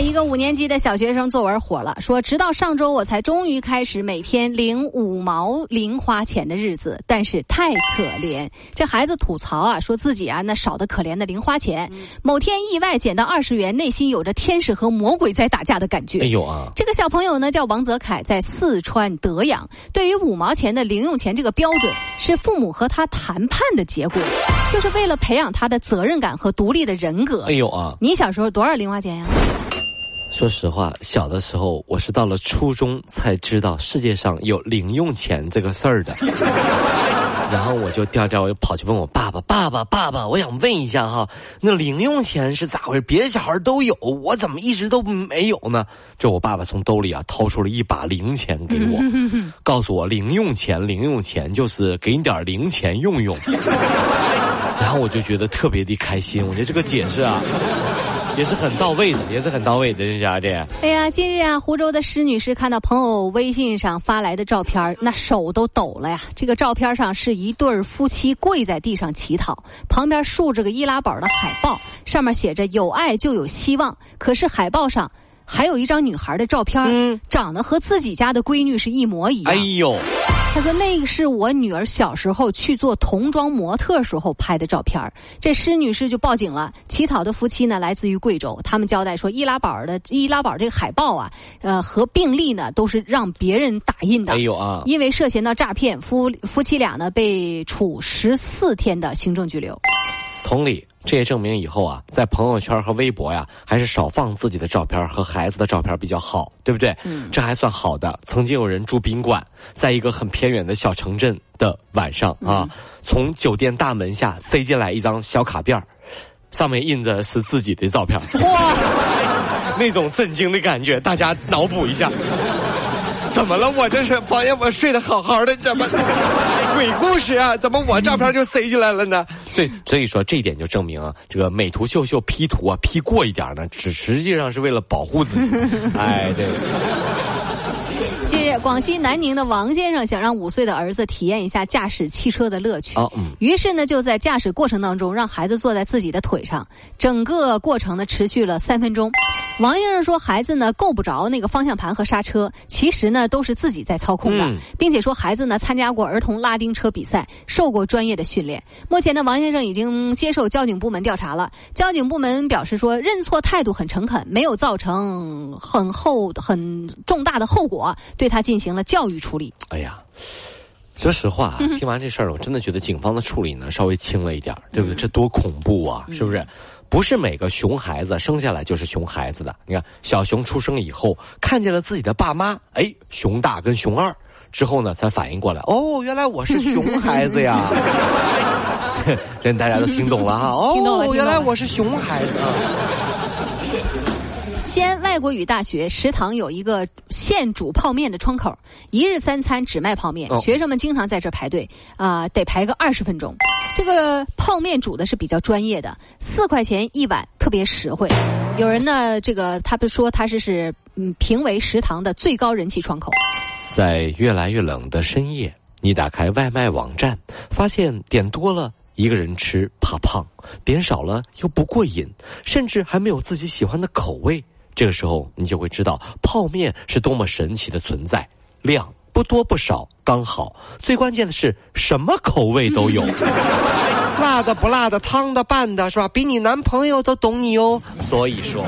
一个五年级的小学生作文火了，说直到上周我才终于开始每天领五毛零花钱的日子，但是太可怜。这孩子吐槽啊，说自己啊那少的可怜的零花钱，某天意外捡到二十元，内心有着天使和魔鬼在打架的感觉。哎呦啊！这个小朋友呢叫王泽凯，在四川德阳。对于五毛钱的零用钱这个标准，是父母和他谈判的结果，就是为了培养他的责任感和独立的人格。哎呦啊！你小时候多少零花钱呀？说实话，小的时候我是到了初中才知道世界上有零用钱这个事儿的，然后我就调调，我就跑去问我爸爸：“爸爸，爸爸，我想问一下哈，那零用钱是咋回事？别的小孩都有，我怎么一直都没有呢？”这我爸爸从兜里啊掏出了一把零钱给我，告诉我零用钱，零用钱就是给你点零钱用用。然后我就觉得特别的开心，我觉得这个解释啊。也是很到位的，也是很到位的，这家这。哎呀，近日啊，湖州的施女士看到朋友微信上发来的照片，那手都抖了呀。这个照片上是一对夫妻跪在地上乞讨，旁边竖着个易拉宝的海报，上面写着“有爱就有希望”。可是海报上还有一张女孩的照片，长得和自己家的闺女是一模一样。哎呦。他说：“那个是我女儿小时候去做童装模特时候拍的照片这施女士就报警了。乞讨的夫妻呢，来自于贵州。他们交代说，易拉宝的易拉宝这个海报啊，呃，和病历呢，都是让别人打印的。哎呦啊！因为涉嫌到诈骗，夫夫妻俩呢被处十四天的行政拘留。同理。”这也证明以后啊，在朋友圈和微博呀，还是少放自己的照片和孩子的照片比较好，对不对？嗯，这还算好的。曾经有人住宾馆，在一个很偏远的小城镇的晚上啊，从酒店大门下塞进来一张小卡片上面印着是自己的照片。哇，那种震惊的感觉，大家脑补一下。怎么了？我这是发现我睡得好好的，怎么鬼故事啊？怎么我照片就塞进来了呢？所以所以说这一点就证明啊，这个美图秀秀 P 图啊 P 过一点呢，只实际上是为了保护自己。哎，对。近日，广西南宁的王先生想让五岁的儿子体验一下驾驶汽车的乐趣，于是呢，就在驾驶过程当中让孩子坐在自己的腿上，整个过程呢持续了三分钟。王先生说，孩子呢够不着那个方向盘和刹车，其实呢都是自己在操控的，并且说孩子呢参加过儿童拉丁车比赛，受过专业的训练。目前呢，王先生已经接受交警部门调查了。交警部门表示说，认错态度很诚恳，没有造成很后很重大的后果，对他进行了教育处理。哎呀，说实话，听完这事儿，我真的觉得警方的处理呢稍微轻了一点，对不对？这多恐怖啊，是不是？不是每个熊孩子生下来就是熊孩子的。你看，小熊出生以后，看见了自己的爸妈，哎，熊大跟熊二，之后呢，才反应过来，哦，原来我是熊孩子呀。这大家都听懂了哈。哦，原来我是熊孩子。西安外国语大学食堂有一个现煮泡面的窗口，一日三餐只卖泡面，学生们经常在这排队啊，得排个二十分钟。这个泡面煮的是比较专业的，四块钱一碗，特别实惠。有人呢，这个他不说他是是嗯评为食堂的最高人气窗口。在越来越冷的深夜，你打开外卖网站，发现点多了一个人吃怕胖，点少了又不过瘾，甚至还没有自己喜欢的口味。这个时候，你就会知道泡面是多么神奇的存在，量不多不少，刚好。最关键的是，什么口味都有，辣的不辣的，汤的拌的，是吧？比你男朋友都懂你哦。所以说，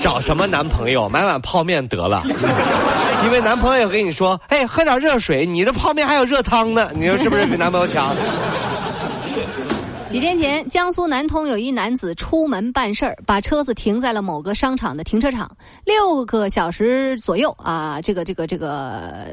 找什么男朋友？买碗泡面得了，因为男朋友跟你说：“哎，喝点热水，你的泡面还有热汤呢。”你说是不是比男朋友强？几天前，江苏南通有一男子出门办事儿，把车子停在了某个商场的停车场。六个小时左右啊，这个这个这个，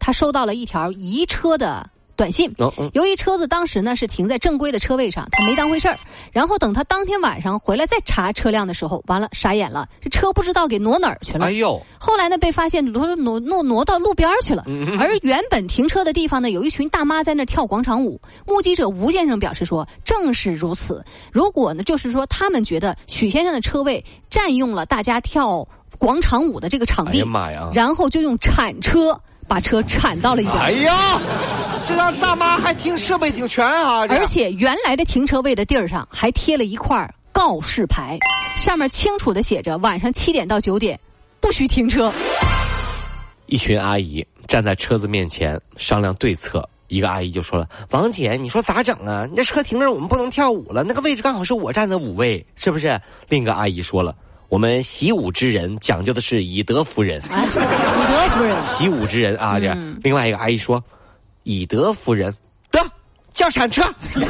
他收到了一条移车的短信。哦嗯由于车子当时呢是停在正规的车位上，他没当回事儿。然后等他当天晚上回来再查车辆的时候，完了傻眼了，这车不知道给挪哪儿去了。哎呦，后来呢，被发现挪挪挪挪到路边儿去了。而原本停车的地方呢，有一群大妈在那儿跳广场舞。目击者吴先生表示说，正是如此。如果呢，就是说他们觉得许先生的车位占用了大家跳广场舞的这个场哎地，呀妈呀！然后就用铲车把车铲到了一边。哎呀，这让大妈还挺设备挺全啊！而且原来的停车位的地儿上还贴了一块告示牌，上面清楚的写着晚上七点到九点不许停车。一群阿姨站在车子面前商量对策。一个阿姨就说了：“王姐，你说咋整啊？你这车停那儿，我们不能跳舞了。那个位置刚好是我站的五位，是不是？”另一个阿姨说了：“我们习武之人讲究的是以德服人。哎，以德服人。习武之人啊，这、另外一个阿姨说：“以德服人，得叫铲车。你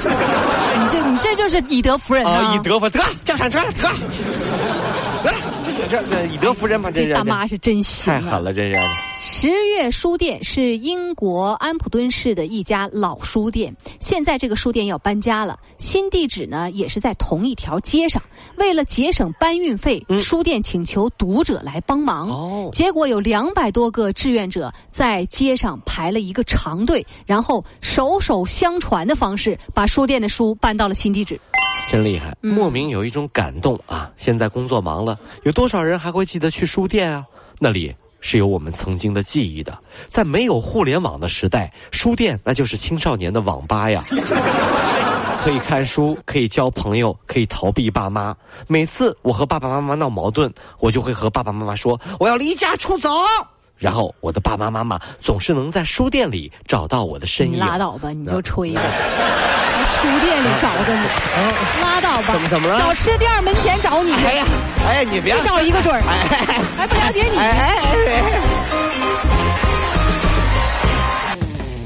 这你这就是以德服人啊，以德服得叫铲车，得。得 这这这以德服人嘛，这这大妈是真行、啊，太狠了，这是。”十月书店是英国安普敦市的一家老书店，现在这个书店要搬家了，新地址呢也是在同一条街上。为了节省搬运费，嗯书店请求读者来帮忙。哦结果有两百多个志愿者在街上排了一个长队，然后手手相传的方式把书店的书搬到了新地址。真厉害，莫名有一种感动啊！现在工作忙了，有多少人还会记得去书店啊？那里是有我们曾经的记忆的。在没有互联网的时代，书店那就是青少年的网吧呀。可以看书，可以交朋友，可以逃避爸妈。每次我和爸爸妈妈闹矛盾，我就会和爸爸妈妈说我要离家出走。然后我的爸爸妈妈总是能在书店里找到我的身你影。拉倒吧，你就吹吧。在书店里找着你，拉倒吧。怎么怎么了小吃店门前找你。哎呀，哎，你别别找一个准儿，还不了解你。哎哎哎！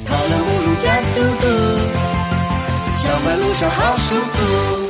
跑了五路加速度，小马路上好舒服。